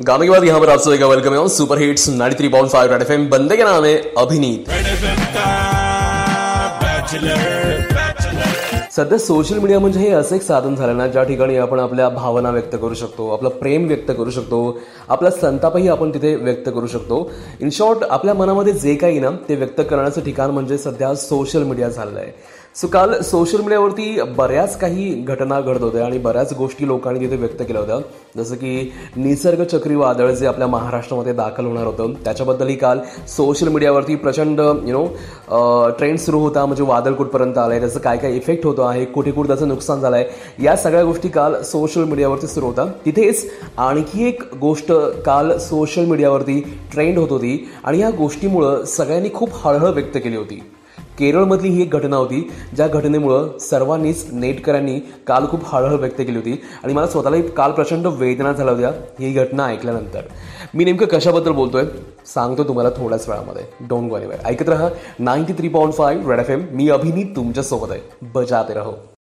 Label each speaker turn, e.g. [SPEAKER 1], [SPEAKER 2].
[SPEAKER 1] गाने के बाद यहाँ पर आप सभी का वेलकम है सुपर हिट्स 93.5 रेड एफएम बंदे के नाम है अभिनीत। सध्या सोशल मीडिया म्हणजे हे असं एक साधन झालं ना ज्या ठिकाणी आपण आपल्या भावना व्यक्त करू शकतो आपलं प्रेम व्यक्त करू शकतो आपला संतापही आपण तिथे व्यक्त करू शकतो. इन शॉर्ट आपल्या मनामध्ये जे काही ना ते व्यक्त करण्याचं ठिकाण म्हणजे सध्या सोशल मीडिया झालेलं आहे. सो काल सोशल मीडियावरती बऱ्याच काही घटना घडत होत्या आणि बऱ्याच गोष्टी लोकांनी तिथे व्यक्त केल्या होत्या. जसं की निसर्ग चक्रीवादळ जे आपल्या महाराष्ट्रामध्ये दाखल होणार होतं त्याच्याबद्दलही काल सोशल मीडियावरती प्रचंड यु नो ट्रेंड सुरू होता म्हणजे वादळ कुठपर्यंत आहे त्याचं काय काय इफेक्ट होतो आहे कुठे कुठे त्याचं नुकसान झालं आहे या सगळ्या गोष्टी काल सोशल मीडियावरती सुरू होता. तिथेच आणखी एक गोष्ट काल सोशल मीडियावरती ट्रेंड होत होती आणि या गोष्टीमुळं सगळ्यांनी खूप हळहळ व्यक्त केली होती. केरळमधली ही एक घटना होती ज्या घटनेमुळं सर्वांनीच नेटकऱ्यांनी काल खूप हळहळ व्यक्त केली होती आणि मला स्वतःलाही काल प्रचंड वेदना झाल्या होत्या ही घटना ऐकल्यानंतर. मी नेमकं कशाबद्दल बोलतोय? सांगतो तुम्हाला थोड्याच वेळामध्ये. डोंट गो एनिवेअर ऐकत रहा ninety three point five Red F M मी अभिनीत तुमच्यासोबत आहे. बजाते रहो.